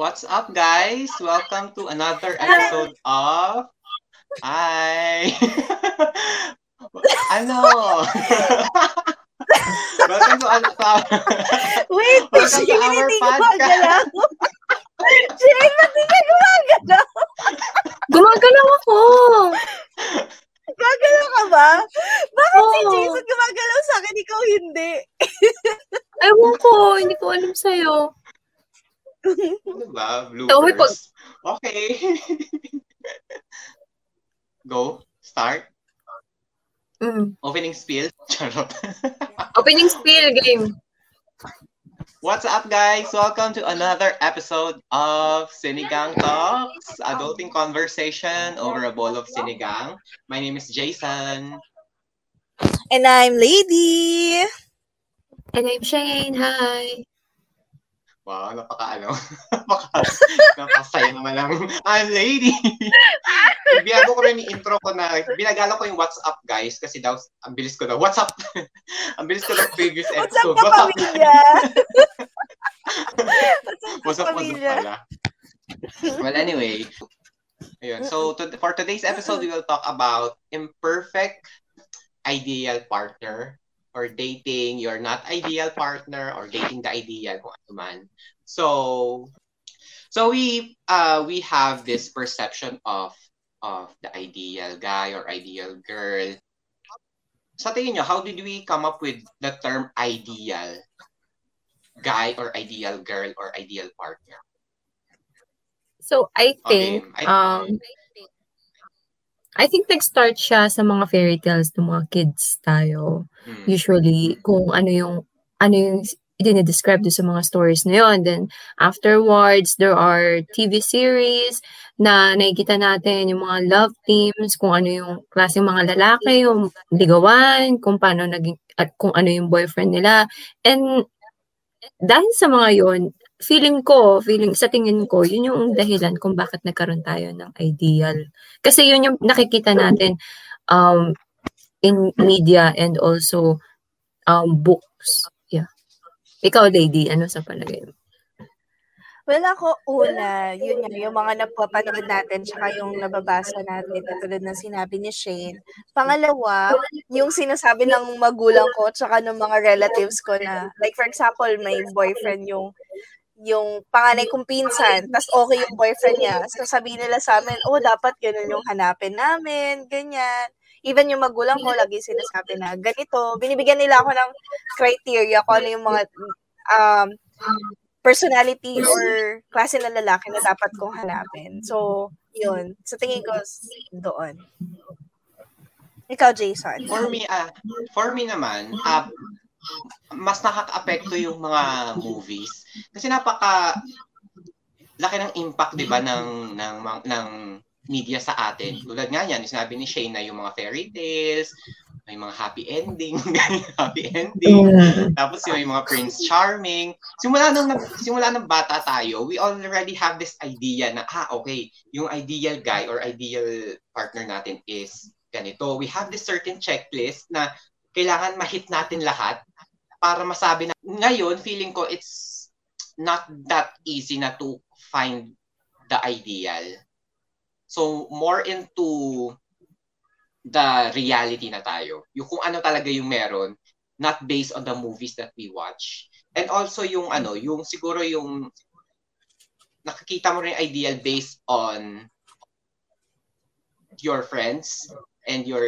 What's up, guys? Welcome to another episode of Hi. ano? Welcome to ano Wait, Welcome to our hindi podcast. gumagalaw. Jane, ba't di ka gumagalaw? Gumagalaw ako. Gagalaw ka ba? Bakit si Oo. Jason gumagalaw sa akin, ikaw hindi? Ewan ko, hindi ko alam sa'yo. Ano ba? Tawag pag- Bloopers. Okay. Go. Start. Mm. Opening spiel. Charot. Opening spiel game. What's up, guys? Welcome to another episode of Sinigang Talks, adulting conversation over a bowl of sinigang. My name is Jason. And I'm Lady. And I'm Shane. Hi. Wow, napaka ano, napaka, napasaya naman lang. I'm lady. Binago ko rin yung intro ko na, binagala ko yung what's up guys kasi daw, ang bilis ko daw, what's up? ang bilis ko daw previous What's up, episode. kapamilya? What's up, what's up kapamilya? pala. Well, anyway. Ayun. So, to, for today's episode, we will talk about imperfect ideal partner or dating your not ideal partner or dating the ideal kung ano man. So, so we uh we have this perception of of the ideal guy or ideal girl. Sa tingin nyo, how did we come up with the term ideal guy or ideal girl or ideal partner? So, I Okay, think, I- um, I think nag-start siya sa mga fairy tales ng mga kids tayo. Hmm. Usually, kung ano yung, ano yung dinidescribe doon sa mga stories na yun. Then, afterwards, there are TV series na nakikita natin yung mga love teams, kung ano yung klaseng mga lalaki, yung ligawan, kung paano naging, at kung ano yung boyfriend nila. And, dahil sa mga yon feeling ko, feeling, sa tingin ko, yun yung dahilan kung bakit nagkaroon tayo ng ideal. Kasi yun yung nakikita natin um, in media and also um, books. Yeah. Ikaw, lady, ano sa palagay mo? Well, ako, una, yun nga, yung mga napapanood natin, tsaka yung nababasa natin, katulad ng sinabi ni Shane. Pangalawa, yung sinasabi ng magulang ko, tsaka ng mga relatives ko na, like for example, may boyfriend yung yung panganay kong pinsan, tas okay yung boyfriend niya. So sabihin nila sa amin, oh, dapat ganun yung hanapin namin, ganyan. Even yung magulang ko, lagi sinasabi na ganito. Binibigyan nila ako ng criteria kung ano yung mga um, personality or klase ng lalaki na dapat kong hanapin. So, yun. Sa tingin ko, doon. Ikaw, Jason. For me, ah, for me naman, ah, mas nakaka-apekto yung mga movies kasi napaka laki ng impact 'di ba ng ng ng, ng media sa atin. Tulad nga yan, sinabi ni Shane na yung mga fairy tales, may mga happy ending, happy ending. Tapos yung, yung mga Prince Charming. Simula nung simula ng bata tayo, we already have this idea na ah okay, yung ideal guy or ideal partner natin is ganito. We have this certain checklist na kailangan ma-hit natin lahat para masabi na ngayon feeling ko it's not that easy na to find the ideal. So more into the reality na tayo. Yung kung ano talaga yung meron, not based on the movies that we watch. And also yung ano, yung siguro yung nakikita mo rin ideal based on your friends and your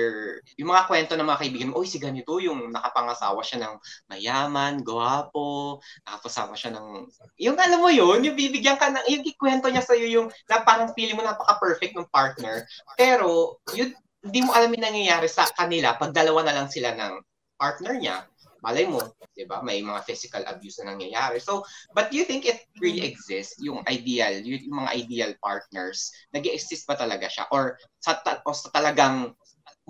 yung mga kwento ng mga kaibigan mo, oy si ganito yung nakapangasawa siya ng mayaman, gwapo, nakapasama siya ng yung alam mo yun, yung bibigyan ka ng yung ikwento niya sa yung na parang feeling mo napaka-perfect ng partner, pero yun hindi mo alam yung nangyayari sa kanila pag dalawa na lang sila ng partner niya. Malay mo, 'di ba? May mga physical abuse na nangyayari. So, but do you think it really exists yung ideal, yung, yung mga ideal partners? Nag-exist ba talaga siya or sa, o sa talagang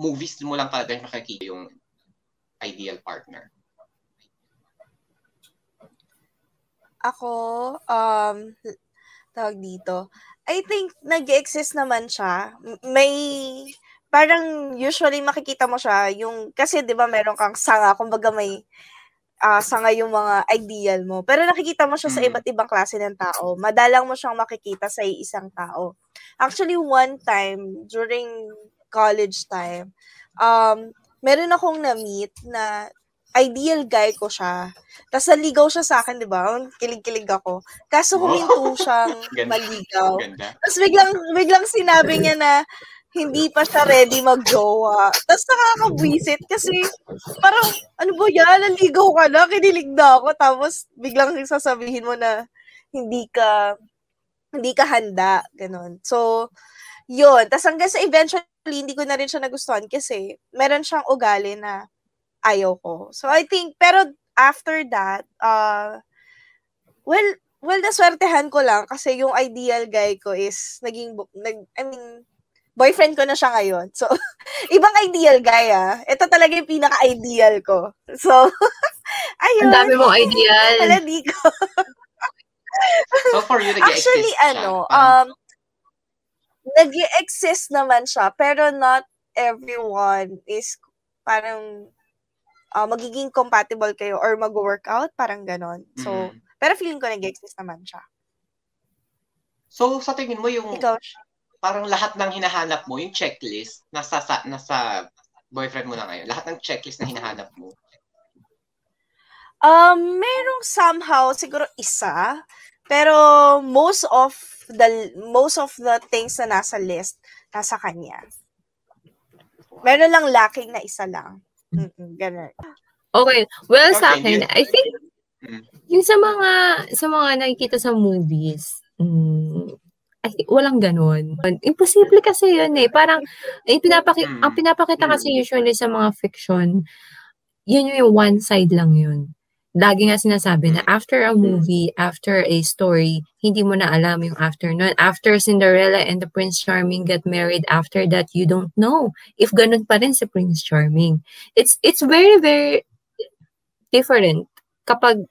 movies mo lang talaga nakikita yung ideal partner? Ako, um, tawag dito, I think nag-exist naman siya. May, parang usually makikita mo siya, yung, kasi di ba meron kang sanga, kumbaga may, uh, sanga yung mga ideal mo. Pero nakikita mo siya sa Mm. iba't ibang klase ng tao. Madalang mo siyang makikita sa isang tao. Actually, one time, during college time, um, meron akong na-meet na ideal guy ko siya. Tapos naligaw siya sa akin, di ba? Kilig-kilig ako. Kaso huminto siyang maligaw. Tapos biglang, biglang sinabi niya na hindi pa siya ready mag-jowa. Tapos nakakabwisit kasi parang, ano ba yan? Naligaw ka na, kinilig na ako. Tapos biglang sasabihin mo na hindi ka, hindi ka handa. Ganon. So, yun. Tapos hanggang sa eventually, hindi ko na rin siya nagustuhan kasi meron siyang ugali na ayaw ko. So, I think, pero after that, uh, well, well, naswertehan ko lang kasi yung ideal guy ko is naging, nag, I mean, boyfriend ko na siya ngayon. So, ibang ideal guy ah. Ito talaga yung pinaka-ideal ko. So, ayun. Ang dami mong ideal. Wala, di ko. So for you, nag-exist Actually, siya. ano, um, nag exist naman siya, pero not everyone is parang uh, magiging compatible kayo or mag-workout, parang ganon. So, Mhm. pero feeling ko nag-exist naman siya. So sa tingin mo yung Ikaw, parang lahat ng hinahanap mo, yung checklist, nasa, sa, nasa boyfriend mo na ngayon. Lahat ng checklist na hinahanap mo. Um, merong somehow siguro isa, pero most of the most of the things na nasa list nasa kanya. Meron lang lacking na isa lang. Mm-mm, ganun. Okay. Well, sa Okay, akin, yun. I think, Mm. yung sa mga, sa mga nakikita sa movies, mm, Think, walang ganun. Imposible kasi yun eh. Parang, eh, pinapaki- Mm. ang pinapakita kasi usually sa mga fiction, yun yung one side lang yun. Lagi nga sinasabi na after a movie, after a story, hindi mo na alam yung after nun. After Cinderella and the Prince Charming get married, after that, you don't know if ganun pa rin si Prince Charming. It's, it's very, very different kapag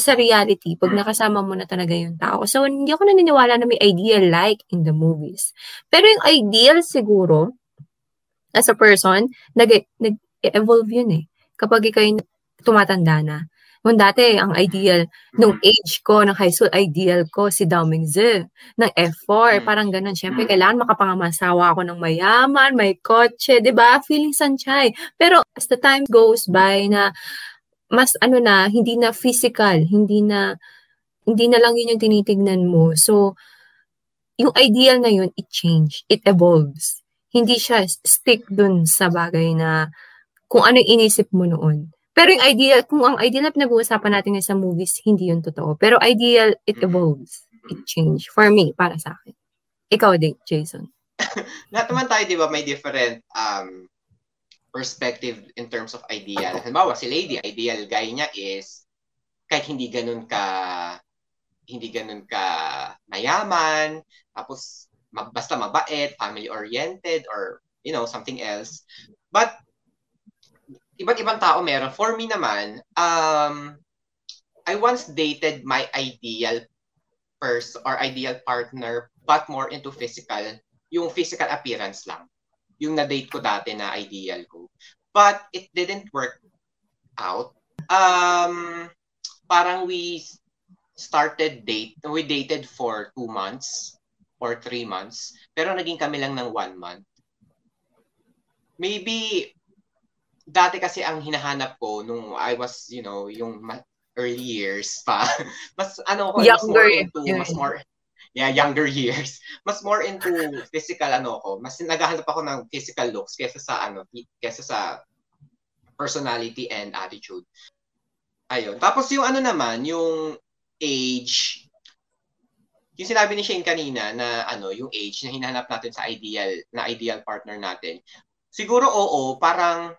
sa reality, pag nakasama mo na talaga yung tao. So, hindi ako naniniwala na may ideal like in the movies. Pero yung ideal siguro, as a person, nag- nag-evolve yun eh. Kapag ikaw yung tumatanda na. Nung dati, ang ideal, nung age ko, ng high school, ideal ko, si Dao Mingzi. Ng F4, Mm. parang ganun. Siyempre, kailangan makapangamasawa ako ng mayaman, may kotse, di ba? Feeling sanchay. Pero as the time goes by na mas ano na, hindi na physical, hindi na, hindi na lang yun yung tinitignan mo. So, yung ideal na yun, it change, it evolves. Hindi siya stick dun sa bagay na kung ano yung inisip mo noon. Pero yung ideal, kung ang ideal na pinag-uusapan natin sa movies, hindi yun totoo. Pero ideal, it evolves. It change. For me, para sa akin. Ikaw din, Jason. Lahat naman tayo, di ba, may different um, perspective in terms of ideal. Halimbawa, si Lady, ideal guy niya is kahit hindi ganun ka hindi ganun ka mayaman, tapos ma- basta mabait, family-oriented, or, you know, something else. But, iba't ibang tao meron. For me naman, um, I once dated my ideal person or ideal partner, but more into physical, yung physical appearance lang. Yung na-date ko dati na ideal ko. But it didn't work out. Um, parang we started date, we dated for two months or three months, pero naging kami lang ng one month. Maybe, dati kasi ang hinahanap ko nung I was, you know, yung early years pa, mas ano ko, mas more into, mas more, yeah, younger years. Mas more into physical ano ko, mas naghahanap ako ng physical looks kaysa sa ano, kaysa sa personality and attitude. Ayun. Tapos yung ano naman, yung age, yung sinabi ni Shane kanina na ano, yung age na hinahanap natin sa ideal, na ideal partner natin. Siguro oo, parang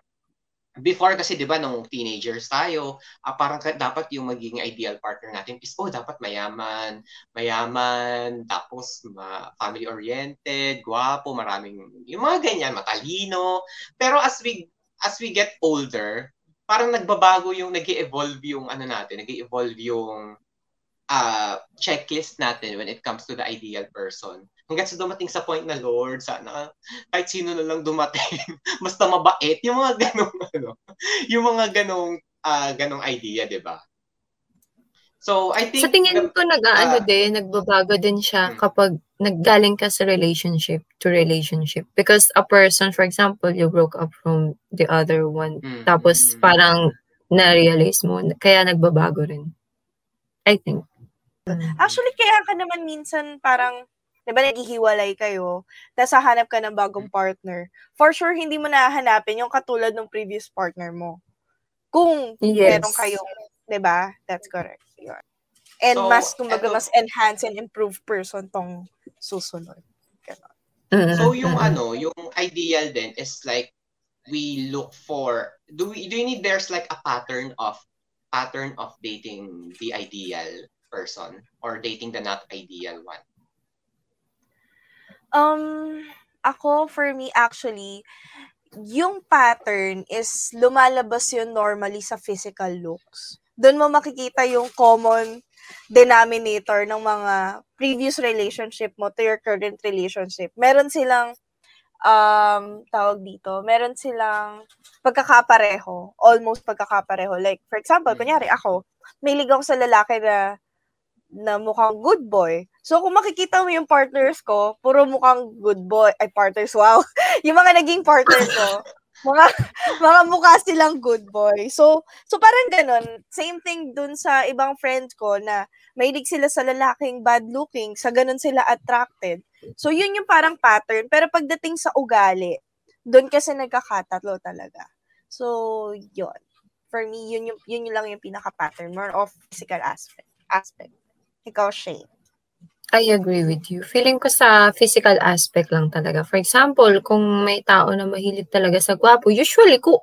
before kasi 'di ba nung teenagers tayo, ah, parang dapat yung magiging ideal partner natin is oh dapat mayaman, mayaman, tapos ma- family oriented, gwapo, maraming yung mga ganyan, matalino. Pero as we as we get older, parang nagbabago yung nag-evolve yung ano natin, nag-evolve yung uh, checklist natin when it comes to the ideal person. Hanggang sa dumating sa point na, Lord, sana kahit sino na lang dumating, basta mabait, yung mga ganong, ano, yung mga ganong uh, ganong idea, di ba? So, I think... Sa tingin ko, nag-ano uh, din, nagbabago din siya hmm. kapag naggaling ka sa relationship to relationship. Because a person, for example, you broke up from the other one. Hmm. Tapos, hmm. parang na-realize mo, kaya nagbabago rin. I think. Actually, kaya ka naman minsan parang, di ba naghihiwalay kayo, tapos hahanap ka ng bagong partner. For sure, hindi mo nahanapin yung katulad ng previous partner mo. Kung yes. meron kayong, di ba? That's correct. Yun. And so, mas, kumbaga, mas enhance and improve person tong susunod. Ganon. Mm-hmm. So, yung ano, yung ideal then is like, we look for, do we, do you need, there's like a pattern of, pattern of dating the ideal person or dating the not ideal one? Um, ako, for me, actually, yung pattern is lumalabas yun normally sa physical looks doon mo makikita yung common denominator ng mga previous relationship mo to your current relationship. Meron silang um, tawag dito, meron silang pagkakapareho, almost pagkakapareho. Like, for example, kunyari ako, may ligaw sa lalaki na na mukhang good boy. So, kung makikita mo yung partners ko, puro mukhang good boy. Ay, partners, wow. yung mga naging partners ko, mga mga mukha silang good boy. So, so parang ganun. Same thing dun sa ibang friends ko na mahilig sila sa lalaking bad looking, sa ganun sila attracted. So, yun yung parang pattern. Pero pagdating sa ugali, doon kasi nagkakatatlo talaga. So, yun. For me, yun, yung, yun yung lang yung pinaka-pattern. More of physical aspect. aspect. Ikaw, Shane. I agree with you. Feeling ko sa physical aspect lang talaga. For example, kung may tao na mahilig talaga sa gwapo, usually kung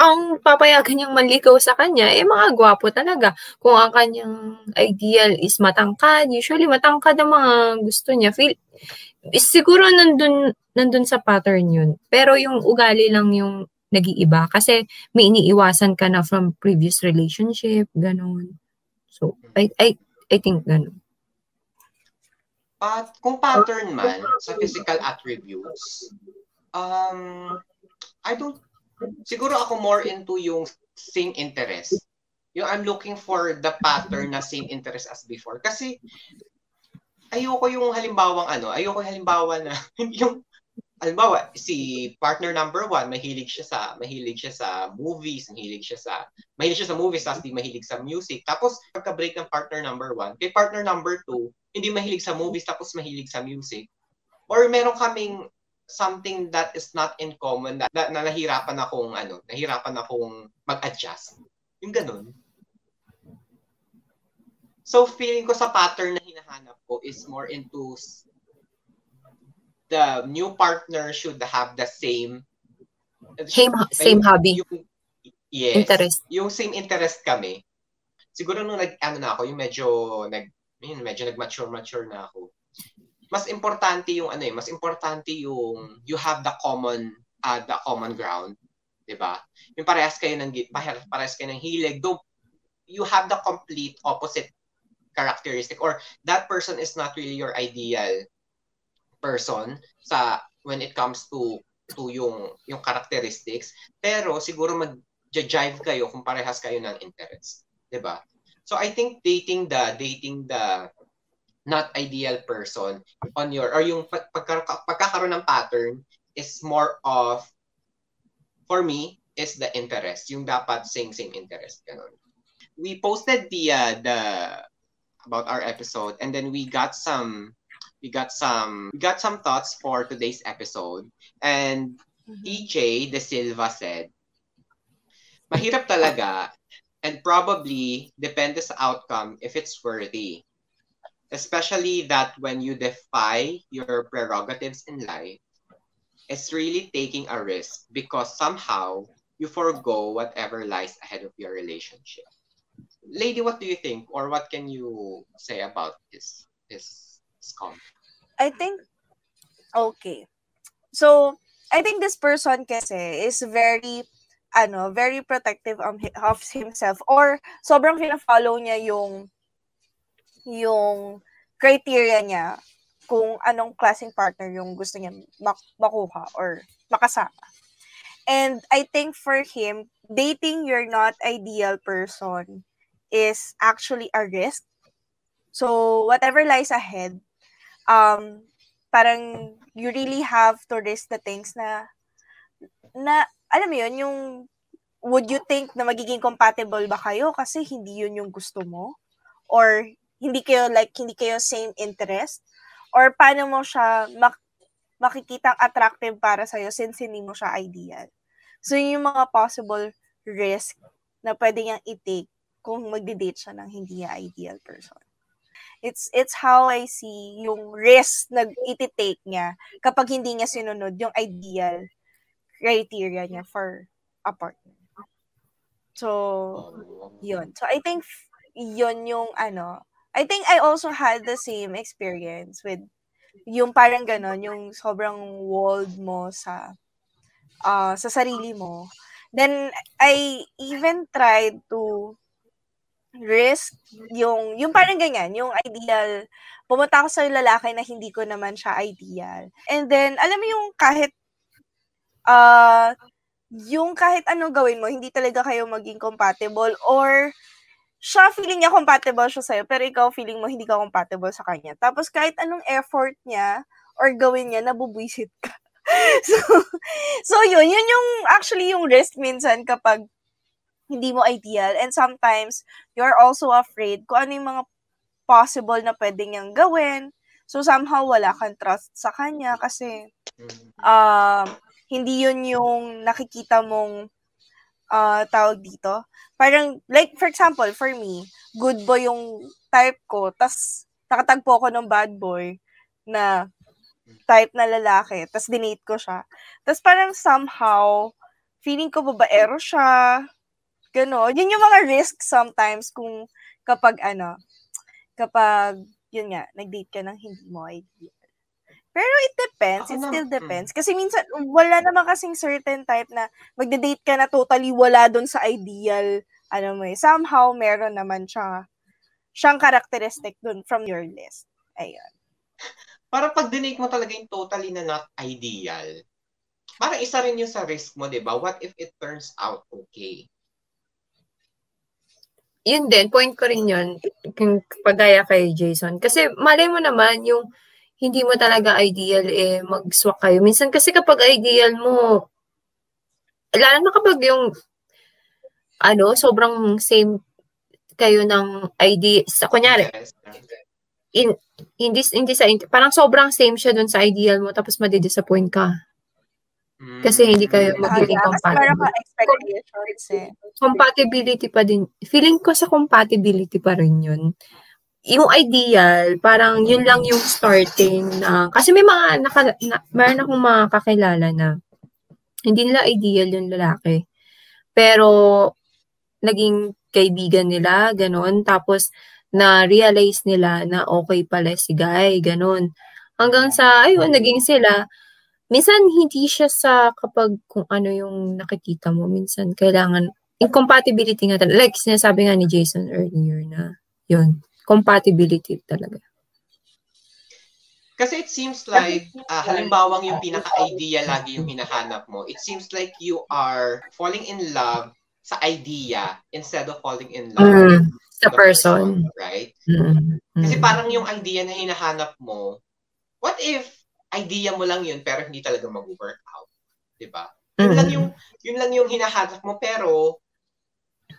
ang papayagan niyang manligaw sa kanya, eh mga gwapo talaga. Kung ang kanyang ideal is matangkad, usually matangkad ang mga gusto niya. Feel, siguro nandun, nandun sa pattern yun. Pero yung ugali lang yung nag-iiba. Kasi may iniiwasan ka na from previous relationship, ganun. So, I, I, I think ganun. At kung pattern man sa physical attributes, um, I don't, siguro ako more into yung same interest. Yung I'm looking for the pattern na same interest as before. Kasi, ayoko yung halimbawang ano, ayoko yung halimbawa na, yung halimbawa, si partner number one, mahilig siya sa, mahilig siya sa movies, mahilig siya sa, mahilig siya sa movies, tapos di mahilig sa music. Tapos, pagka-break ng partner number one, kay partner number two, hindi mahilig sa movies, tapos mahilig sa music. Or meron kaming something that is not in common, na, na, na nahirapan akong, ano, nahirapan akong mag-adjust. Yung ganun. So, feeling ko sa pattern na hinahanap ko is more into the new partner should have the same same same hobby. Yung, yes. Interest. Yung same interest kami. Siguro nung nag ano na ako, yung medyo nag yun, medyo nag-mature-mature na ako. Mas importante yung ano eh, mas importante yung you have the common uh, the common ground, 'di ba? Yung parehas kayo ng parehas kayo ng hilig, though you have the complete opposite characteristic or that person is not really your ideal person sa when it comes to to yung yung characteristics. Pero siguro mag-jive kayo kung parehas kayo ng interest 'di ba? So i think dating the dating the not ideal person on your or yung pagka, pagkakaroon ng pattern is more of for me is the interest. Yung dapat same same interest ganun. We posted the uh, the about our episode and then we got some we got some we got some thoughts for today's episode. And mm-hmm. EJ De Silva said, mahirap talaga and probably depende sa outcome if it's worthy. Especially that when you defy your prerogatives in life, it's really taking a risk because somehow you forego whatever lies ahead of your relationship. Lady, what do you think or what can you say about this this scam? I think, okay. So, I think this person kasi is very, ano, very protective of, himself or sobrang fina-follow niya yung, yung criteria niya kung anong klaseng partner yung gusto niya mak- makuha or makasama. And I think for him, dating your not ideal person is actually a risk. So whatever lies ahead, um, parang you really have to risk the things na, na, alam mo yun, yung would you think na magiging compatible ba kayo kasi hindi yun yung gusto mo? Or hindi kayo like hindi kayo same interest? Or paano mo siya mak- makikitang attractive para sa'yo since hindi mo siya ideal? So, yun yung mga possible risk na pwede niyang i-take kung magde-date siya ng hindi niya ideal person. It's it's how I see yung risk na iti-take niya kapag hindi niya sinunod yung ideal criteria niya for a partner. So, yun. So, I think yun yung ano, I think I also had the same experience with yung parang ganon, yung sobrang walled mo sa uh, sa sarili mo. Then, I even tried to risk yung, yung parang ganyan, yung ideal, pumunta ako sa lalaki na hindi ko naman siya ideal. And then, alam mo yung kahit, uh, yung kahit ano gawin mo, hindi talaga kayo maging compatible or siya feeling niya compatible siya sa'yo, pero ikaw feeling mo hindi ka compatible sa kanya. Tapos kahit anong effort niya or gawin niya, nabubwisit ka. so, so yun, yun yung actually yung risk minsan kapag hindi mo ideal. And sometimes, you're also afraid kung ano yung mga possible na pwede niyang gawin. So, somehow, wala kang trust sa kanya kasi uh, hindi yun yung nakikita mong uh, tawag dito. Parang, like, for example, for me, good boy yung type ko, tas nakatagpo ako ng bad boy na type na lalaki, tas dinate ko siya. Tas parang somehow, feeling ko babaero siya, Gano'n. Yun yung mga risk sometimes kung kapag ano, kapag, yun nga, nag-date ka ng hindi mo ideal. Pero it depends. It still mm. depends. Kasi minsan, wala naman kasing certain type na magde-date ka na totally wala doon sa ideal, ano mo eh. Somehow, meron naman siya, siyang characteristic doon from your list. Ayun. Para pag dinate mo talaga yung totally na not ideal, parang isa rin yung sa risk mo, di ba? What if it turns out okay? Yun din, point ko rin yun, kung pagaya kay Jason. Kasi malay mo naman, yung hindi mo talaga ideal, eh, mag-swak kayo. Minsan kasi kapag ideal mo, lalo na kapag yung, ano, sobrang same kayo ng idea, sa, kunyari, in, hindi, hindi sa, parang sobrang same siya dun sa ideal mo, tapos madi-disappoint ka. Kasi hindi kayo mm. magiging yeah, compatible. expectations eh. Compatibility pa din. Feeling ko sa compatibility pa rin yun. Yung ideal, parang yun lang yung starting na, kasi may mga, naka, na, meron akong mga kakilala na hindi nila ideal yung lalaki. Pero, naging kaibigan nila, ganun. Tapos, na-realize nila na okay pala si guy, ganun. Hanggang sa, ayun, naging sila minsan hindi siya sa kapag kung ano yung nakikita mo. Minsan kailangan, incompatibility nga talaga. Like sinasabi nga ni Jason earlier na, yun, compatibility talaga. Kasi it seems like, uh, halimbawang yung pinaka-idea lagi yung hinahanap mo, it seems like you are falling in love sa idea instead of falling in love mm, sa person. person. Right? Mm, mm. Kasi parang yung idea na hinahanap mo, what if idea mo lang yun pero hindi talaga mag-work out. 'Di ba? Yun lang yung yun lang yung hinahanap mo pero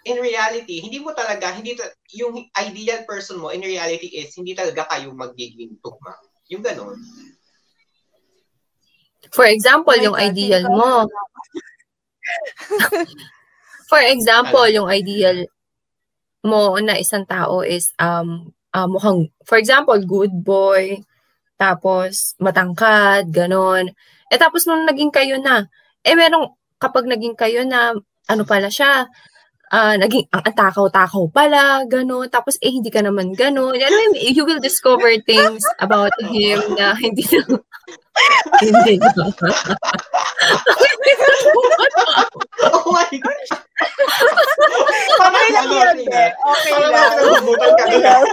in reality, hindi mo talaga hindi ta- yung ideal person mo in reality is hindi talaga kayo magiging tugma. Yung ganun. For example, yung ideal mo. For example, yung ideal mo na isang tao is um uh, mukhang for example, good boy, tapos, matangkad, ganon. Eh, tapos nung naging kayo na, eh, merong, kapag naging kayo na, ano pala siya, uh, naging, ang takaw-takaw pala, gano'n. Tapos, eh, hindi ka naman gano'n. Ano, you will discover things about him na hindi na, hindi. Oh my God! okay lang yun, be. Okay lang. Okay lang.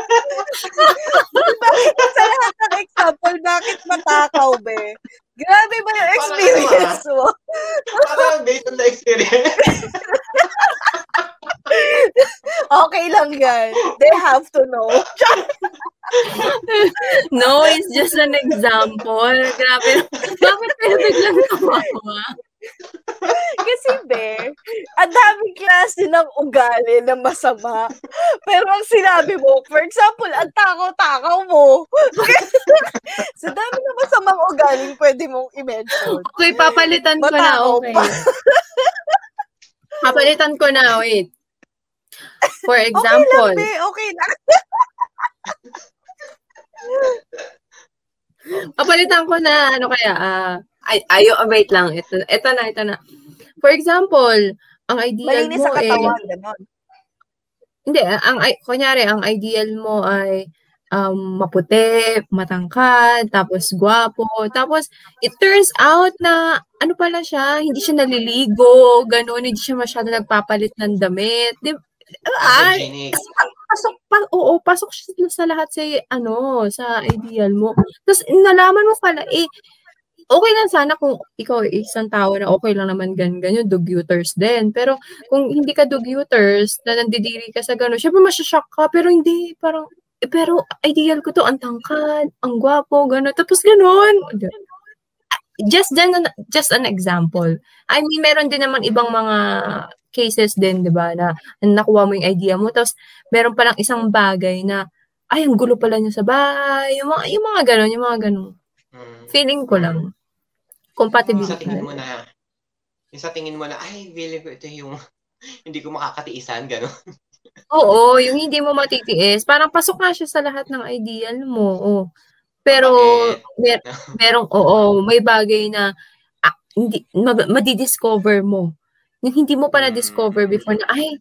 Sa lahat ng example, bakit matakaw, be? Grabe ba yung ano, experience ah? mo? parang based on the experience. okay lang yan. They have to know. no, it's just an example. Grabe. Bakit pero biglang tumawa? Kasi, be, ang daming klase ng ugali na masama. Pero ang sinabi mo, for example, ang takaw-takaw mo. sa dami na masamang ugaling pwede mong i-mention. Okay, papalitan ko na. Okay. papalitan ko na, wait. For example. Okay lang, be. Okay lang. Papalitan ko na, ano kaya, ah, uh, ay, ayo, wait lang. Ito, ito na, ito na. For example, ang ideal Malinis mo sa katawan, eh, ganon. Hindi, ang, kunyari, ang ideal mo ay um, maputi, matangkad, tapos gwapo. Tapos, it turns out na, ano pala siya, hindi siya naliligo, gano'n, hindi siya masyado nagpapalit ng damit. Di, ay, pasok pa, oo, pasok siya sa lahat sa, ano, sa ideal mo. Tapos, nalaman mo pala, eh, okay lang sana kung ikaw isang tao na okay lang naman gan ganyan, duguters din. Pero kung hindi ka duguters, na nandidiri ka sa gano'n, syempre masyashock ka, pero hindi, parang, eh, pero ideal ko to, ang tangkad, ang gwapo, gano'n. Tapos gano'n. Just, then, just an example. I mean, meron din naman ibang mga cases din, di ba, na, na nakuha mo yung idea mo, tapos meron palang isang bagay na, ay, ang gulo pala niya sa bahay, yung mga, yung mga gano'n, yung mga gano'n. Hmm. Feeling ko lang. Compatibility. Sa tingin mo na, yung sa tingin mo na, ay, feeling ko ito yung hindi ko makakatiisan, gano'n. Oo, yung hindi mo matitiis. Parang pasok na siya sa lahat ng ideal mo. Oh. Pero, mer- merong, oo, may bagay na ah, hindi, ma- madidiscover mo. Yung hindi mo pa na-discover mm. before na, ay,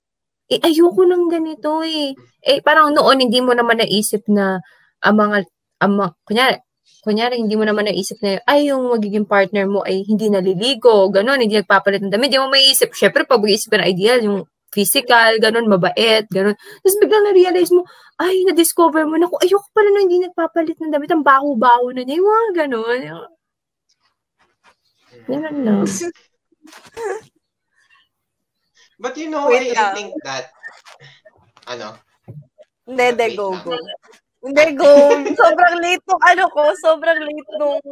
eh, ayoko ng ganito eh. Eh, parang noon, hindi mo naman naisip na ang mga, ang mga, kunyari, kunyari, hindi mo naman naisip na, ay, yung magiging partner mo ay hindi naliligo, ganun, hindi nagpapalit ng damit, hindi mo maiisip. Siyempre, pag mag-iisip ka na ideal, yung physical, ganun, mabait, ganun. Tapos biglang na-realize mo, ay, na-discover mo na, kung ayoko pala na hindi nagpapalit ng damit, ang baho-baho na niya, yung mga ganun. Ganun lang. But you know, Wait I, I think that, ano? Hindi, de, go, go. Hindi, go. sobrang late nung ano ko. Sobrang late nung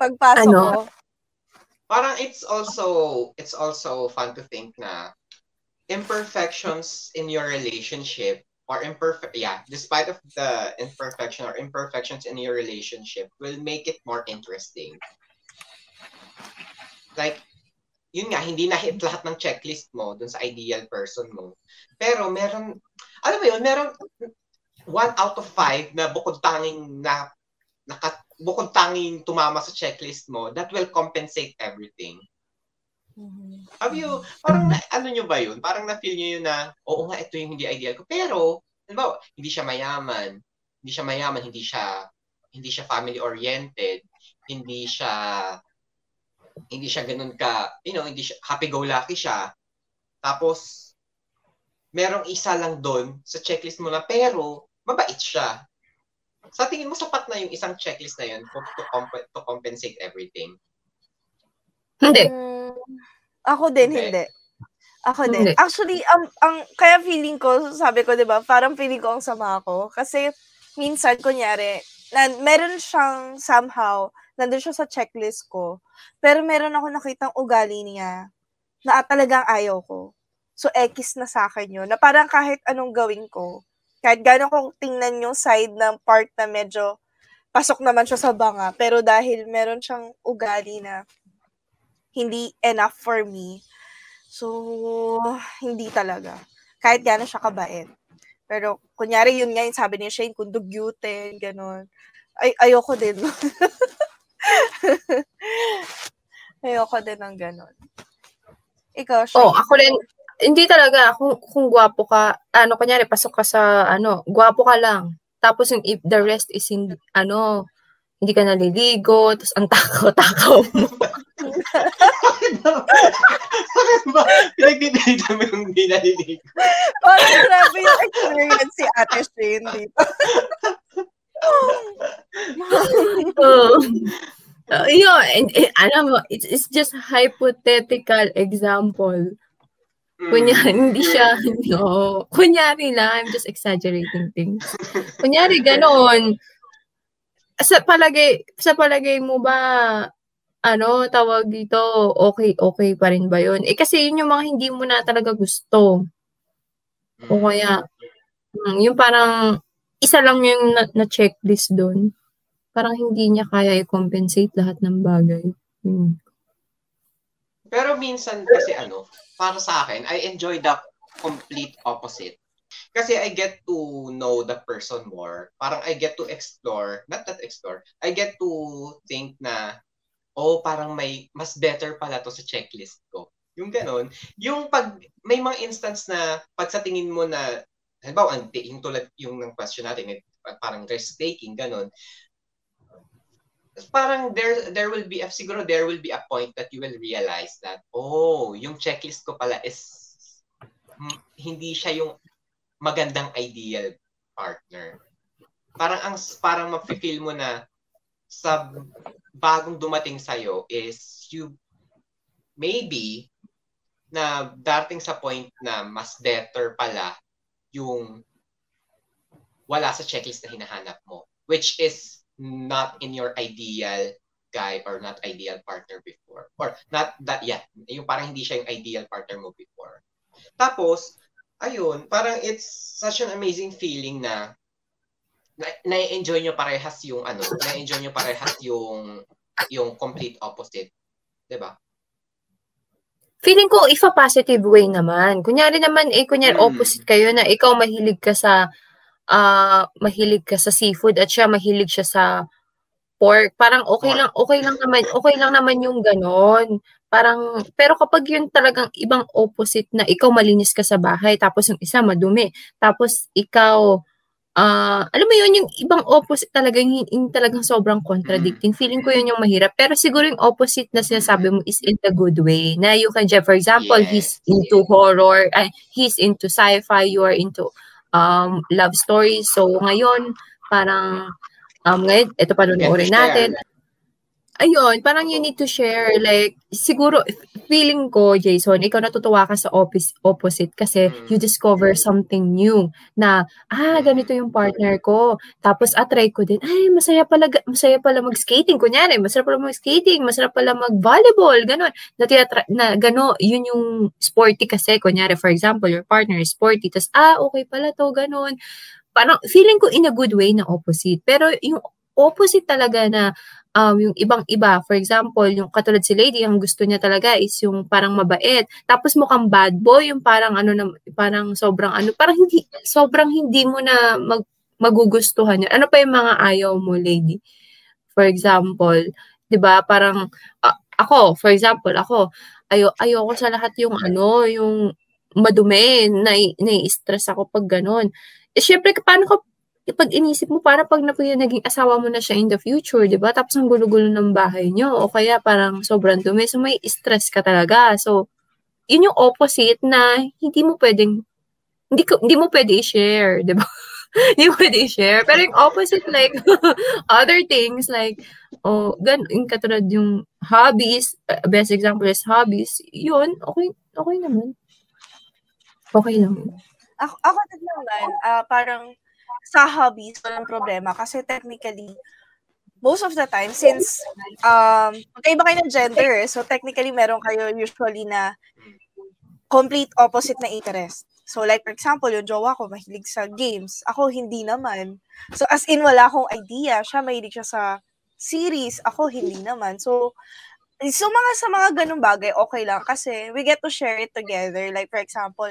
pagpasok ano? ko. Parang it's also, it's also fun to think na imperfections in your relationship or imperfect, yeah, despite of the imperfection or imperfections in your relationship will make it more interesting. Like, yun nga, hindi na hit lahat ng checklist mo dun sa ideal person mo. Pero meron, alam mo yun, meron, one out of five na bukod tanging na naka, bukod tanging tumama sa checklist mo, that will compensate everything. Mm-hmm. Have you, parang na, ano nyo ba yun? Parang na-feel nyo yun na, oo nga, ito yung hindi ideal ko. Pero, diba, hindi siya mayaman. Hindi siya mayaman, hindi siya, hindi siya family-oriented. Hindi siya, hindi siya ganun ka, you know, hindi siya, happy-go-lucky siya. Tapos, merong isa lang doon sa checklist mo na, pero, mabait siya. Sa tingin mo, sapat na yung isang checklist na yun to, comp- to compensate everything? Hindi. Um, ako din, hindi. hindi. Ako din. Hindi. Actually, ang, ang, kaya feeling ko, sabi ko, di ba, parang feeling ko ang sama ko. Kasi, minsan, kunyari, na, meron siyang somehow, nandun siya sa checklist ko, pero meron ako nakitang ugali niya na talagang ayaw ko. So, X na sa akin yun. Na parang kahit anong gawin ko, kahit gano'n kong tingnan yung side ng part na medyo pasok naman siya sa banga, pero dahil meron siyang ugali na hindi enough for me, so, hindi talaga. Kahit gano'n siya kabait. Pero, kunyari, yun nga yung sabi ni Shane, kung dugyutin, gano'n. Ay, ayoko din. ayoko din ng gano'n. Ikaw, Shane. Oh, ako rin, hindi talaga kung kung gwapo ka, ano kunyari pasok ka sa ano, gwapo ka lang. Tapos yung if the rest is in ano, hindi ka naliligo, tapos ang takaw-takaw mo. Bakit ba? Pinagdidate mo yung hindi naliligo. Parang grabe yung experience si Ate Shane dito. oh. Uh, yun, and, and, alam mo, it's, it's just hypothetical example Kunyari, hindi siya, no. Kunyari lang, I'm just exaggerating things. Kunyari, ganon. Sa palagay, sa palagay mo ba, ano, tawag dito, okay, okay pa rin ba yun? Eh, kasi yun yung mga hindi mo na talaga gusto. O kaya, mm, yung parang, isa lang yung na, na checklist doon. Parang hindi niya kaya i-compensate lahat ng bagay. Hmm. Pero minsan kasi ano, para sa akin, I enjoy the complete opposite. Kasi I get to know the person more. Parang I get to explore, not that explore, I get to think na, oh, parang may mas better pala to sa checklist ko. Yung ganon. Yung pag, may mga instance na pag sa tingin mo na, halimbawa, yung tulad yung ng question natin, parang risk-taking, ganon parang there there will be siguro there will be a point that you will realize that oh yung checklist ko pala is hmm, hindi siya yung magandang ideal partner. Parang ang parang ma-feel mo na sa bagong dumating sa iyo is you maybe na dating sa point na mas better pala yung wala sa checklist na hinahanap mo which is not in your ideal guy or not ideal partner before. Or not that, yeah, yung parang hindi siya yung ideal partner mo before. Tapos, ayun, parang it's such an amazing feeling na na, enjoy nyo parehas yung ano, na-enjoy nyo parehas yung yung complete opposite. 'Di ba? Feeling ko if a positive way naman. Kunyari naman eh kunyari mm. opposite kayo na ikaw mahilig ka sa uh, mahilig ka sa seafood at siya mahilig siya sa pork. Parang okay lang, okay lang naman, okay lang naman yung ganon. Parang, pero kapag yun talagang ibang opposite na ikaw malinis ka sa bahay, tapos yung isa madumi, tapos ikaw, uh, alam mo yun, yung ibang opposite talaga, yung, yung talagang sobrang contradicting. Feeling ko yun yung mahirap. Pero siguro yung opposite na sinasabi mo is in the good way. Na you can, for example, yes. he's into horror, uh, he's into sci-fi, you are into um, love stories. So, ngayon, parang, um, ngayon, ito panunuorin natin. Ayun, parang you need to share, like, siguro, feeling ko, Jason, ikaw natutuwa ka sa opposite, opposite kasi mm. you discover something new na, ah, ganito yung partner ko. Tapos, atry ko din, ay, masaya pala, masaya pala mag-skating. Kunyari, masarap pala mag-skating, masarap pala mag-volleyball, gano'n. Na, tinatra- na gano, yun yung sporty kasi. Kunyari, for example, your partner is sporty. Tapos, ah, okay pala to, gano'n. Parang, feeling ko in a good way na opposite. Pero, yung opposite talaga na um, yung ibang-iba. For example, yung katulad si Lady, ang gusto niya talaga is yung parang mabait. Tapos mukhang bad boy, yung parang ano na, parang sobrang ano, parang hindi, sobrang hindi mo na mag, magugustuhan yun. Ano pa yung mga ayaw mo, Lady? For example, 'di ba Parang uh, ako, for example, ako ayo ayoko sa lahat yung ano, yung madumi, na nai-stress ako pag ganun. Eh, syempre, paano ka pag inisip mo, para pag na naging asawa mo na siya in the future, di ba? Tapos ang gulo-gulo ng bahay nyo, o kaya parang sobrang dumi, so may stress ka talaga. So, yun yung opposite na hindi mo pwedeng, hindi, hindi mo pwede i-share, di ba? hindi mo pwede i-share. Pero yung opposite, like, other things, like, oh, gan, yung katulad yung hobbies, uh, best example is hobbies, yun, okay, okay naman. Okay lang. Ako, ako din naman, uh, parang, sa hobbies, walang problema. Kasi technically, most of the time, since um, magkaiba kayo ng gender, so technically meron kayo usually na complete opposite na interest. So like for example, yung jowa ko mahilig sa games. Ako hindi naman. So as in wala akong idea. Siya mahilig siya sa series. Ako hindi naman. So So mga sa mga ganung bagay, okay lang kasi we get to share it together. Like for example,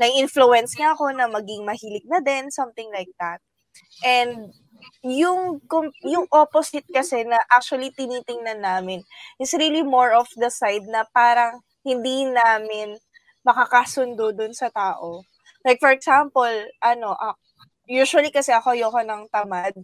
na-influence niya ako na maging mahilig na din, something like that. And yung yung opposite kasi na actually tinitingnan namin is really more of the side na parang hindi namin makakasundo dun sa tao. Like for example, ano, uh, usually kasi ako ayoko ng tamad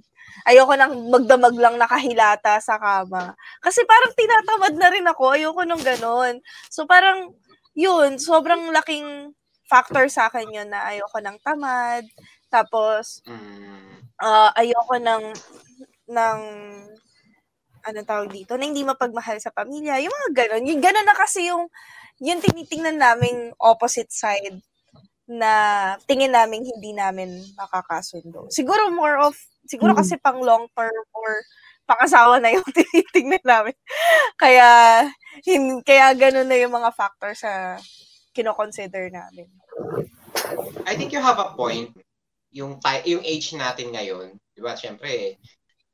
ayoko nang magdamag lang nakahilata sa kama. Kasi parang tinatamad na rin ako. Ayoko nung ganon. So parang, yun, sobrang laking factor sa akin yun na ayoko ng tamad. Tapos, uh, ayoko ng, ng, ano tawag dito, na hindi mapagmahal sa pamilya. Yung mga ganon. Yung ganon na kasi yung, yun tinitingnan namin opposite side na tingin namin hindi namin makakasundo. Siguro more of, siguro mm. kasi pang long term or pangasawa na yung tinitingnan namin. kaya, hin, kaya ganun na yung mga factors sa kino-consider namin. I think you have a point. Yung, yung age natin ngayon, di ba, syempre,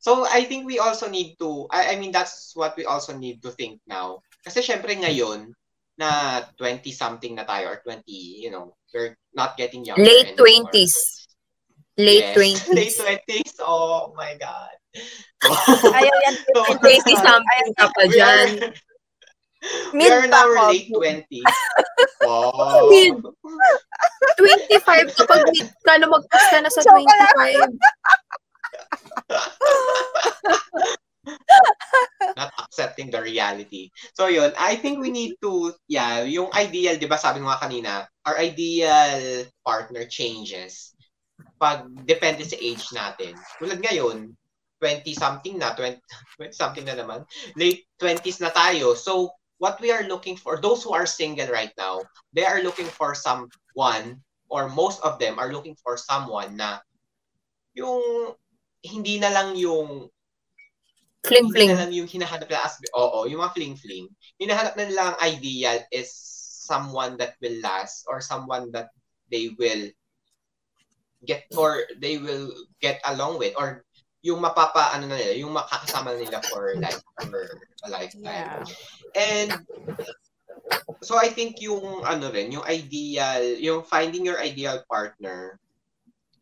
So, I think we also need to, I, I mean, that's what we also need to think now. Kasi syempre ngayon, na 20-something na tayo or 20, you know, we're not getting younger Late anymore. 20s. Late yes. 20s. Late 20s. Oh my God. Ayaw yan. So, 20-something ka pa dyan. We are in our late 20s. Oh. Mid. 25 kapag mid ka na mag-post ka na sa 25. not accepting the reality. So yun, I think we need to, yeah, yung ideal, di ba sabi nga kanina, our ideal partner changes pag depende sa age natin. Tulad ngayon, 20-something na, 20, 20-something na naman, late 20s na tayo. So what we are looking for, those who are single right now, they are looking for someone, or most of them are looking for someone na yung hindi na lang yung Fling fling. Hindi na lang yung hinahanap nila as, oo, yung mga fling fling. Hinahanap na nila ang ideal is someone that will last or someone that they will get or they will get along with or yung mapapa ano na nila, yung makakasama nila for life for a lifetime. Yeah. And so I think yung ano rin, yung ideal, yung finding your ideal partner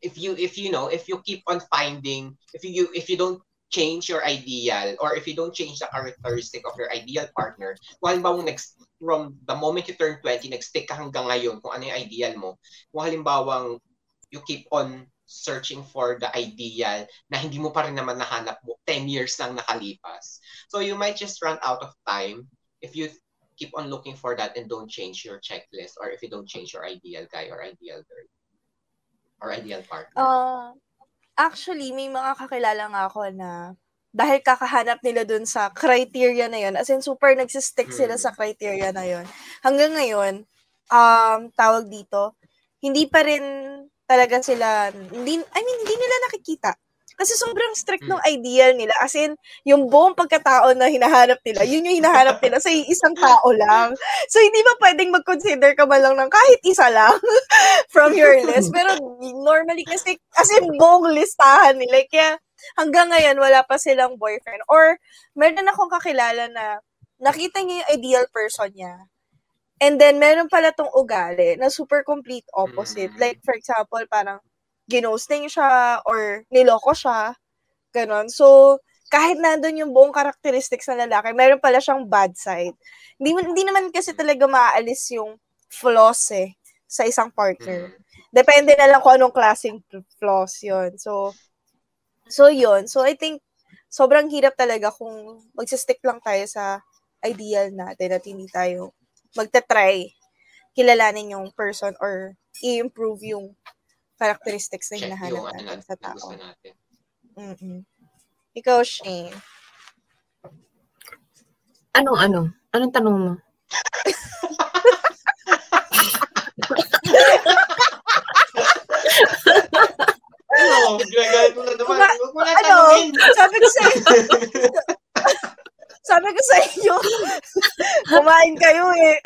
if you if you know if you keep on finding if you if you don't change your ideal or if you don't change the characteristic of your ideal partner kung halimbawa next from the moment you turn 20 nag-stick ka hanggang ngayon kung ano yung ideal mo kung halimbawa you keep on searching for the ideal na hindi mo pa rin naman nahanap mo 10 years lang nakalipas so you might just run out of time if you keep on looking for that and don't change your checklist or if you don't change your ideal guy or ideal girl or ideal partner? Uh, actually, may mga kakilala nga ako na dahil kakahanap nila dun sa criteria na yun, as in super nagsistick hmm. sila sa criteria na yun. Hanggang ngayon, um, tawag dito, hindi pa rin talaga sila, hindi, I mean, hindi nila nakikita kasi sobrang strict ng hmm. ideal nila. As in, yung buong pagkatao na hinahanap nila, yun yung hinahanap nila sa isang tao lang. So, hindi ba pwedeng mag-consider ka ba lang ng kahit isa lang from your list? Pero normally kasi, as in, buong listahan nila. Kaya hanggang ngayon, wala pa silang boyfriend. Or, meron akong kakilala na nakita niya yung ideal person niya. And then, meron pala tong ugali na super complete opposite. Hmm. Like, for example, parang, ginosting siya or niloko siya. Ganon. So, kahit nandun yung buong characteristics ng lalaki, meron pala siyang bad side. Hindi, hindi naman kasi talaga maaalis yung flaws eh sa isang partner. Depende na lang kung anong klaseng flaws yon So, so yun. So, I think, sobrang hirap talaga kung magsistick lang tayo sa ideal natin at hindi tayo magta-try kilalanin yung person or i-improve yung characteristics na hinahanap natin ano, sa tao. Natin. Mm-mm. Ikaw, Shane. Anong ano? Anong tanong mo? ano? Ginagalit mo na naman. Huwag mo na ano? Sabi ko sa sabi ko sa inyo, kumain kayo eh.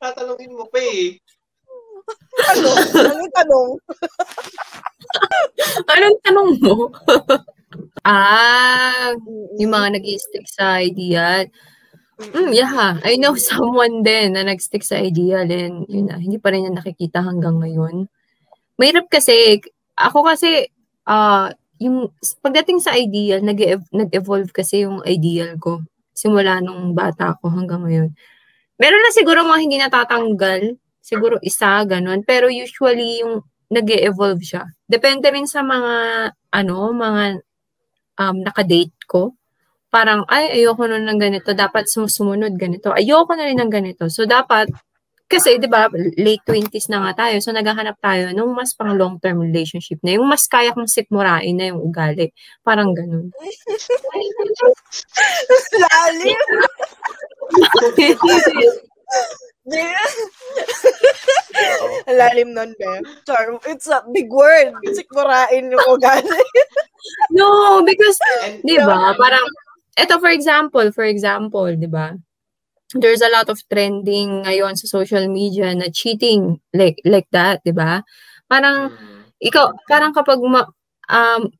Tatanungin mo pa eh ano? Tanong? Anong tanong mo? ah, yung mga nag-stick sa ideal. Mm, yeah, I know someone din na nag-stick sa ideal and yun na, hindi pa rin niya nakikita hanggang ngayon. Mahirap kasi, ako kasi, uh, yung pagdating sa ideal, nag-evolve kasi yung ideal ko. Simula nung bata ako hanggang ngayon. Meron na siguro mga hindi natatanggal Siguro isa, ganun. Pero usually, yung nag evolve siya. Depende rin sa mga, ano, mga um, nakadate ko. Parang, ay, ayoko na ng ganito. Dapat sumusunod ganito. Ayoko na rin ng ganito. So, dapat, kasi 'di ba, late 20s na nga tayo. So naghahanap tayo nung mas pang long-term relationship na yung mas kaya kong sikmurain na yung ugali. Parang ganun. Lalim. Lalim nun, be. Char, it's a big word. Sikmurain yung ugali. no, because, di ba, parang, eto for example, for example, di ba, there's a lot of trending ngayon sa social media na cheating like like that, 'di ba? Parang mm. ikaw parang kapag ma, um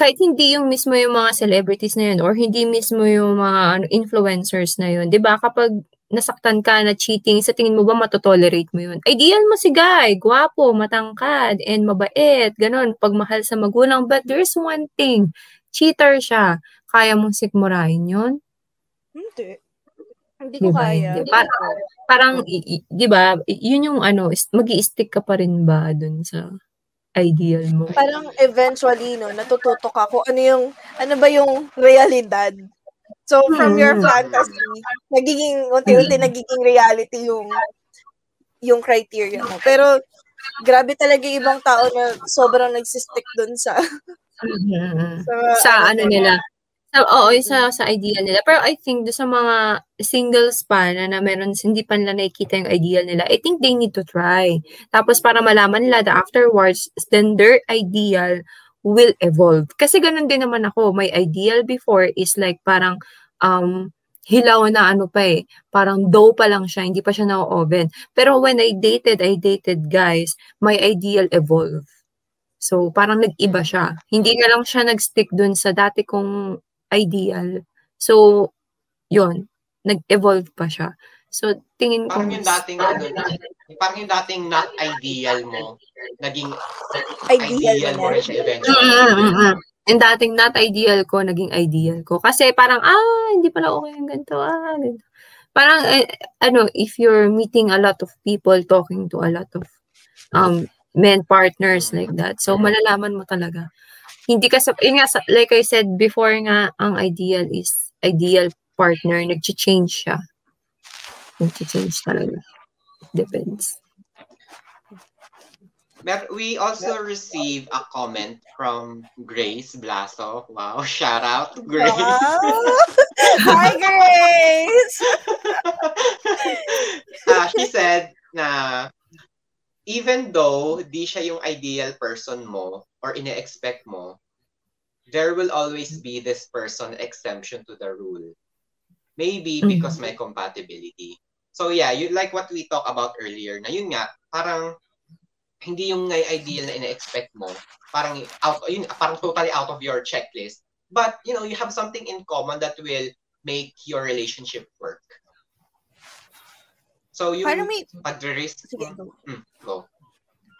kahit hindi yung mismo yung mga celebrities na yun or hindi mismo yung mga ano, influencers na yun, 'di ba? Kapag nasaktan ka na cheating, sa tingin mo ba matotolerate mo yun? Ideal mo si guy, gwapo, matangkad, and mabait, ganun, pagmahal sa magulang. But there's one thing, cheater siya. Kaya mong sikmurahin yun? Hindi. Hindi ko diba? kaya. Hindi. Parang, parang di ba, yun yung ano, mag stick ka pa rin ba dun sa ideal mo? Parang eventually, no, natututo ka kung ano yung, ano ba yung realidad. So, from your hmm. fantasy, nagiging, unti-unti hmm. nagiging reality yung, yung criteria mo. Pero, grabe talaga ibang tao na sobrang nagsistick dun sa, mm-hmm. sa, sa ano, ano nila, So, oo, isa sa idea nila. Pero I think do sa mga singles pa na, na meron, hindi pa nila nakikita yung ideal nila, I think they need to try. Tapos para malaman nila that afterwards, then their ideal will evolve. Kasi ganun din naman ako. My ideal before is like parang um, hilaw na ano pa eh. Parang dough pa lang siya, hindi pa siya na-oven. Pero when I dated, I dated guys, my ideal evolved. So, parang nag-iba siya. Hindi na lang siya nag-stick dun sa dati kong ideal. So, yon nag-evolve pa siya. So, tingin ko... Parang yung dating, ano, parang yung dating not ideal mo, naging ideal, ideal mo rin eventually. Mm-hmm. Yung dating not ideal ko, naging ideal ko. Kasi parang, ah, hindi pala okay yung ganito, ah, ganito. Parang, eh, ano, if you're meeting a lot of people, talking to a lot of um men partners like that, so malalaman mo talaga hindi ka sa, yun nga, like I said before nga, ang ideal is, ideal partner, nag-change siya. Nag-change talaga. Depends. But we also receive a comment from Grace Blaso. Wow, shout out to Grace. Wow. Hi, Grace! uh, she said na even though di siya yung ideal person mo, or ine-expect mo, there will always be this person exemption to the rule. Maybe mm-hmm. because my compatibility. So yeah, you like what we talked about earlier na yun nga, parang hindi yung ideal na ine-expect mo. Parang out yun, parang totally out of your checklist. But you know, you have something in common that will make your relationship work. So yung may... pag-risk, sige, go. Hmm, go.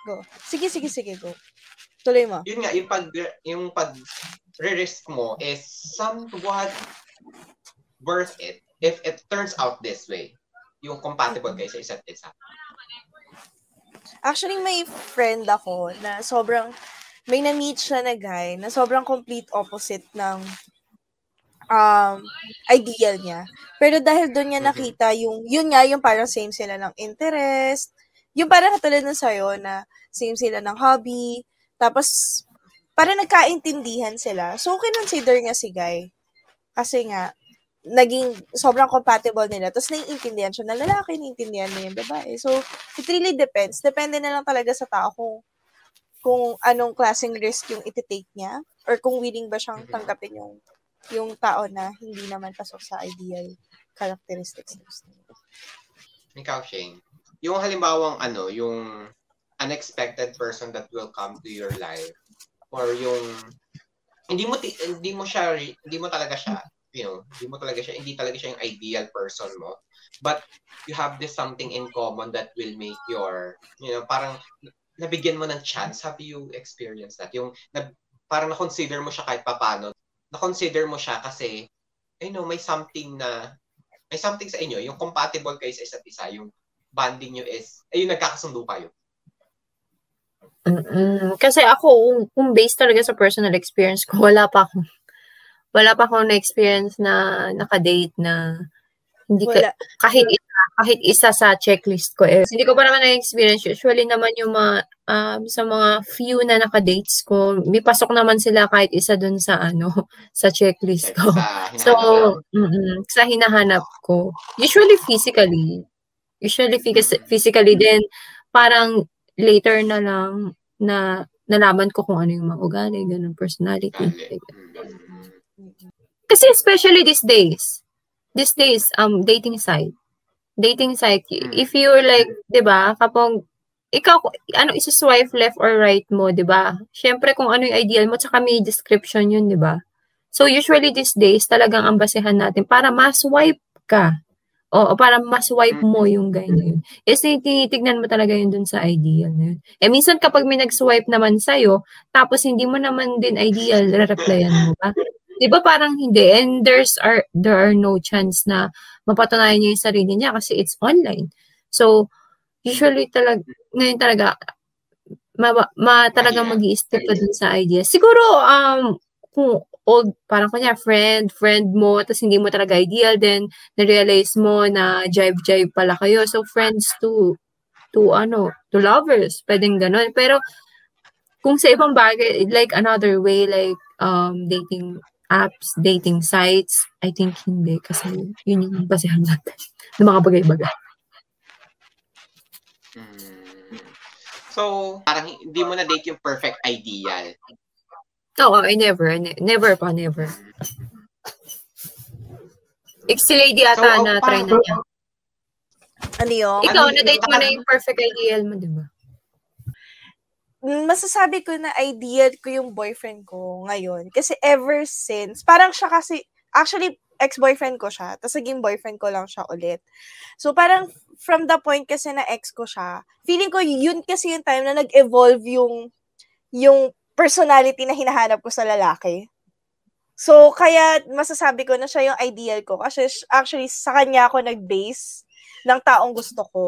Go. Sige, sige, sige, go. Tuloy mo. Yun nga, yung pag, yung pag risk mo is somewhat worth it if it turns out this way. Yung compatible kayo sa isa't isa. Actually, may friend ako na sobrang, may na-meet siya na guy na sobrang complete opposite ng um, ideal niya. Pero dahil doon niya mm-hmm. nakita yung, yun nga, yung parang same sila ng interest, yung parang katulad ng sa'yo na same sila ng hobby, tapos, para nagkaintindihan sila. So, kinonsider nga si Guy. Kasi nga, naging sobrang compatible nila. Tapos naiintindihan siya na lalaki, naiintindihan niya yung babae. So, it really depends. Depende na lang talaga sa tao kung kung anong klaseng risk yung iti-take niya or kung willing ba siyang tanggapin yung yung tao na hindi naman pasok sa ideal characteristics niya. Ikaw, Shane. Yung halimbawang ano, yung unexpected person that will come to your life or yung hindi mo hindi mo siya hindi mo talaga siya you know hindi mo talaga siya hindi talaga siya yung ideal person mo but you have this something in common that will make your you know parang nabigyan mo ng chance have you experienced that yung na, parang na-consider mo siya kahit papano na-consider mo siya kasi you know may something na may something sa inyo. Yung compatible kayo sa isa't isa. Yung bonding nyo is ay yung nagkakasundo kayo Mm. Kasi ako, kung based talaga sa personal experience ko, wala pa akong wala pa akong na-experience na naka-date na hindi ka, kahit kahit isa sa checklist ko. Eh. Hindi ko pa naman na-experience. Usually naman yung mga, um, sa mga few na naka-dates ko, may pasok naman sila kahit isa dun sa ano, sa checklist ko. so, mm sa hinahanap ko. Usually physically. Usually physically din, parang later na lang na nalaman ko kung ano yung mga ugali, ganun, personality. Kasi especially these days, these days, um, dating site, dating site, hmm. if you're like, di ba, kapag ikaw, ano, isa-swipe left or right mo, di ba? Siyempre, kung ano yung ideal mo, tsaka may description yun, di ba? So, usually these days, talagang ang basehan natin para ma-swipe ka. O, para ma-swipe mo yung ganyan. Is tinitignan mo talaga yun dun sa ideal na yun. Eh, minsan kapag may nag-swipe naman sa'yo, tapos hindi mo naman din ideal, re-replyan mo ba? Di ba parang hindi? And there's are, there are no chance na mapatunayan niya yung sarili niya kasi it's online. So, usually talaga, ngayon talaga, ma, ma talaga mag stick ka dun sa idea. Siguro, um, kung old, parang kanya, friend, friend mo, tapos hindi mo talaga ideal, then, na-realize mo na jive-jive pala kayo. So, friends to, to ano, to lovers, pwedeng ganun. Pero, kung sa ibang bagay, like another way, like, um, dating apps, dating sites, I think hindi kasi yun yung basehan natin ng mga bagay-bagay. Hmm. So, parang hindi mo na date yung perfect ideal. Oo, I never. Ne- never pa, never. Ex-lady ata so, na try na niya. Ano yun? Ikaw, ano na-date mo na yung perfect ideal mo, di ba? Masasabi ko na ideal ko yung boyfriend ko ngayon. Kasi ever since, parang siya kasi, actually, ex-boyfriend ko siya, tapos naging boyfriend ko lang siya ulit. So, parang from the point kasi na ex ko siya, feeling ko yun kasi yung time na nag-evolve yung, yung personality na hinahanap ko sa lalaki. So, kaya masasabi ko na siya yung ideal ko. Kasi actually, sa kanya ako nag-base ng taong gusto ko.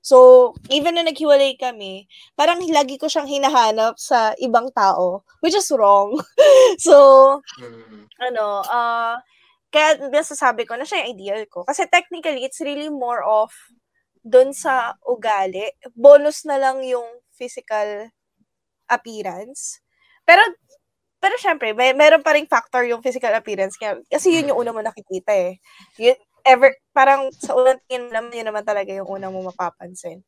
So, even na naghiwalay kami, parang lagi ko siyang hinahanap sa ibang tao, which is wrong. so, mm. ano, uh, kaya nasasabi ko na siya yung ideal ko. Kasi technically, it's really more of doon sa ugali. Bonus na lang yung physical appearance. Pero, pero syempre, may, meron pa ring factor yung physical appearance. Kaya, kasi yun yung una mo nakikita eh. Yun, ever, parang sa unang tingin naman, yun naman talaga yung unang mo mapapansin.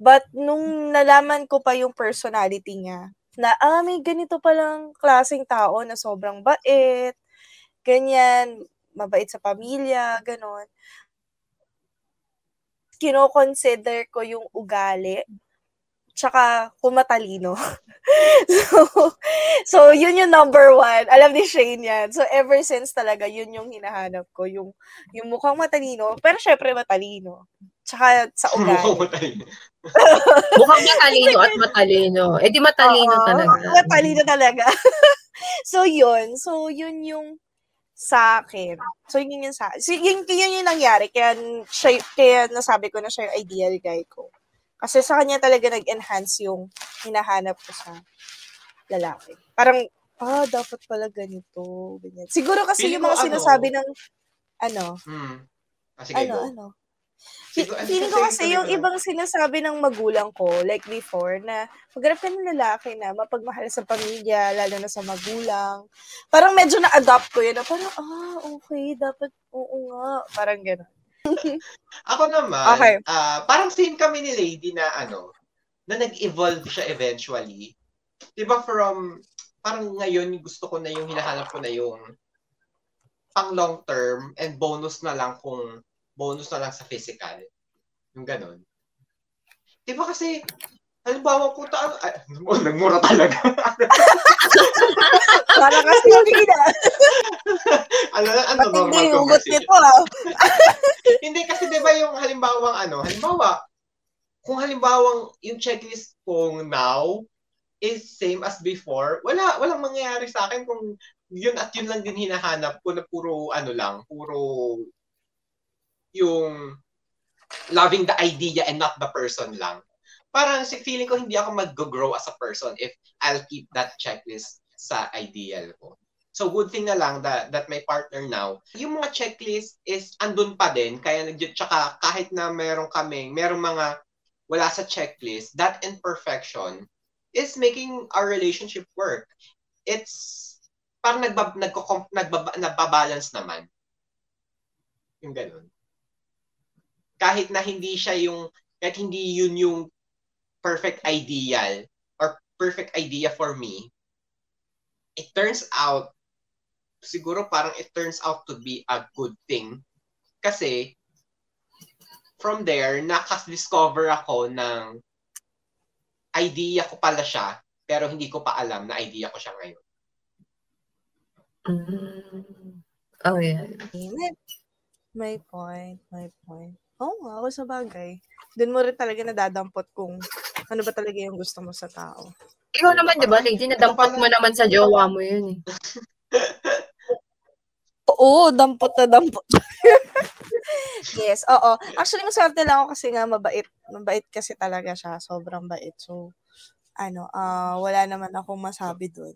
But nung nalaman ko pa yung personality niya, na, ah, may ganito palang klaseng tao na sobrang bait, ganyan, mabait sa pamilya, ganon. Kino-consider ko yung ugali tsaka kumatalino. so, so, yun yung number one. Alam ni Shane yan. So, ever since talaga, yun yung hinahanap ko. Yung, yung mukhang matalino, pero syempre matalino. Tsaka sa ugali. mukhang matalino. mukhang matalino at matalino. Eh di matalino uh, talaga. Matalino talaga. so, yun. So, yun yung sa akin. So, yun yung sa so, yun, yun yung nangyari. Kaya, siya, kaya nasabi ko na siya yung ideal guy ko. Kasi sa kanya talaga nag-enhance yung hinahanap ko sa lalaki. Parang, ah, dapat pala ganito. Ganyan. Siguro kasi Feeling yung mga ano, sinasabi ng, ano, hmm. ah, sige, ano, go. ano. Siguro, feeling ko kasi yung ibang sinasabi ng magulang ko, like before, na maghanap ka ng lalaki na mapagmahal sa pamilya, lalo na sa magulang. Parang medyo na-adopt ko yun. Na parang, ah, okay, dapat, oo nga. Parang gano'n. Ako naman, okay. uh, parang same kami ni Lady na ano, na nag-evolve siya eventually. 'Di ba from parang ngayon gusto ko na yung hinahanap ko na yung pang long term and bonus na lang kung bonus na lang sa physical. Yung ganun. 'Di ba kasi Halimbawa po, ta- ay, oh, nagmura talaga. Para kasi hindi na. ano, ano, normal hindi conversation. Nito, ah. hindi kasi 'di ba yung halimbawang ano, halimbawa kung halimbawang yung checklist kong now is same as before, wala walang mangyayari sa akin kung yun at yun lang din hinahanap ko na puro ano lang, puro yung loving the idea and not the person lang parang feeling ko hindi ako mag-grow as a person if I'll keep that checklist sa ideal ko. So good thing na lang that, that my partner now, yung mga checklist is andun pa din. Kaya tsaka kahit na meron kaming, meron mga wala sa checklist, that imperfection is making our relationship work. It's parang nagba, nagko, nagbaba, nagbabalance naman. Yung ganun. Kahit na hindi siya yung, kahit hindi yun yung perfect ideal or perfect idea for me, it turns out, siguro parang it turns out to be a good thing. Kasi, from there, nakas-discover ako ng idea ko pala siya, pero hindi ko pa alam na idea ko siya ngayon. Mm. Oh, yeah. My point, my point. Oo oh, ako sa bagay. Doon mo rin talaga nadadampot kung ano ba talaga yung gusto mo sa tao. Ikaw naman, di ba, lady, nadampot mo naman sa jowa mo yun eh. Oo, dampot na dampot. yes, oo. Actually, maswerte lang ako kasi nga mabait. Mabait kasi talaga siya. Sobrang bait. So, ano, uh, wala naman akong masabi doon.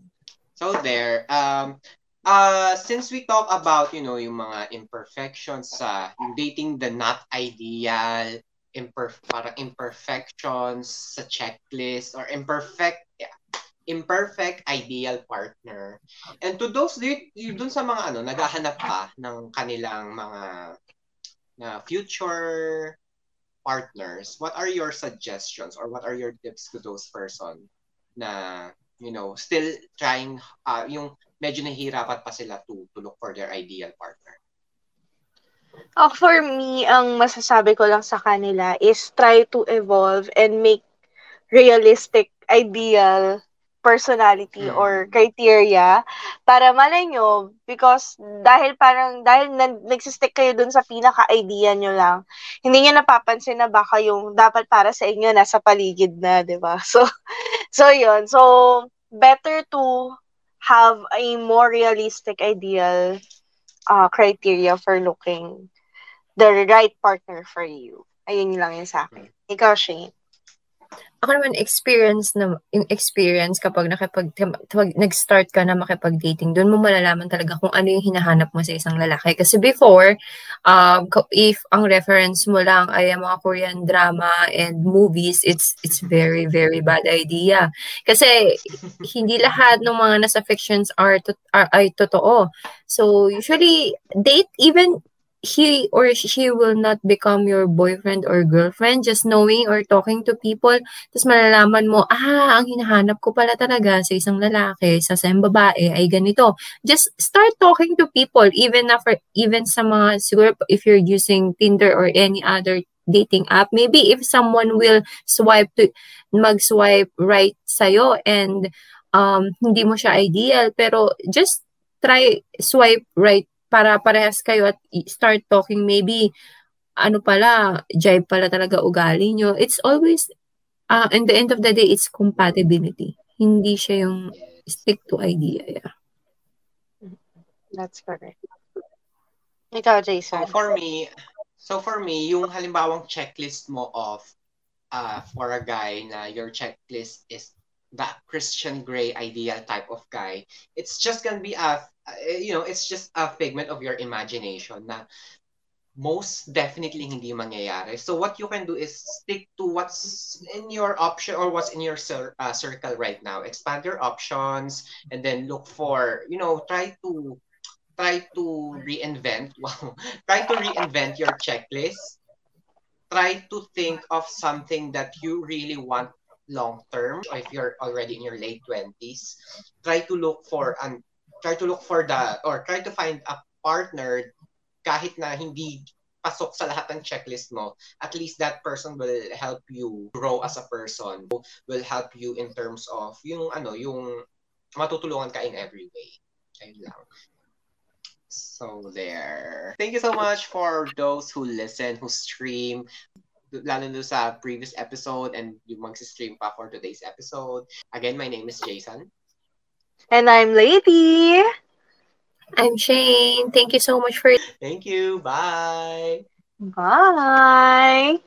So there, um, uh, since we talk about, you know, yung mga imperfections sa uh, dating the not ideal, imperf parang imperfections sa checklist or imperfect yeah, imperfect ideal partner. And to those you dun sa mga ano naghahanap pa ng kanilang mga na future partners, what are your suggestions or what are your tips to those person na you know, still trying uh, yung medyo nahihirapan pa sila to to look for their ideal partner? Oh, for me, ang masasabi ko lang sa kanila is try to evolve and make realistic ideal personality mm. or criteria para malay nyo because dahil parang dahil na, nagsistick kayo dun sa pinaka-idea nyo lang hindi niya napapansin na baka yung dapat para sa inyo nasa paligid na 'di ba? So so yun. So better to have a more realistic ideal uh, criteria for looking the right partner for you ayun lang yun sa akin ikaw Shane ako naman experience na experience kapag nakipag tawag, nag-start ka na makipag-dating, doon mo malalaman talaga kung ano yung hinahanap mo sa isang lalaki. Kasi before, um, if ang reference mo lang ay mga Korean drama and movies, it's it's very very bad idea. Kasi hindi lahat ng mga nasa fictions are, to, are ay totoo. So usually date even he or she will not become your boyfriend or girlfriend just knowing or talking to people. Tapos malalaman mo ah ang hinahanap ko pala talaga sa isang lalaki sa isang babae ay ganito. Just start talking to people even na for even sa mga siguro if you're using Tinder or any other dating app maybe if someone will swipe to mag-swipe right sa'yo and um hindi mo siya ideal pero just try swipe right para parehas kayo at start talking maybe ano pala, jive pala talaga ugali nyo. It's always, uh, in the end of the day, it's compatibility. Hindi siya yung stick to idea. Yeah. That's correct. Ikaw, Jason. So for me, so for me, yung halimbawang checklist mo of uh, for a guy na your checklist is the Christian Grey ideal type of guy, it's just gonna be a you know, it's just a figment of your imagination na most definitely hindi mangyayari. So what you can do is stick to what's in your option or what's in your cir- uh, circle right now. Expand your options and then look for, you know, try to try to reinvent. Try to reinvent your checklist. Try to think of something that you really want long term. If you're already in your late 20s, try to look for an try to look for the or try to find a partner kahit na hindi pasok sa lahat ng checklist mo, at least that person will help you grow as a person, will help you in terms of yung ano, yung matutulungan ka in every way. Ayun lang. So there. Thank you so much for those who listen, who stream, lalo na sa previous episode and yung mag-stream pa for today's episode. Again, my name is Jason. And I'm Lady. I'm Shane. Thank you so much for Thank you. Bye. Bye.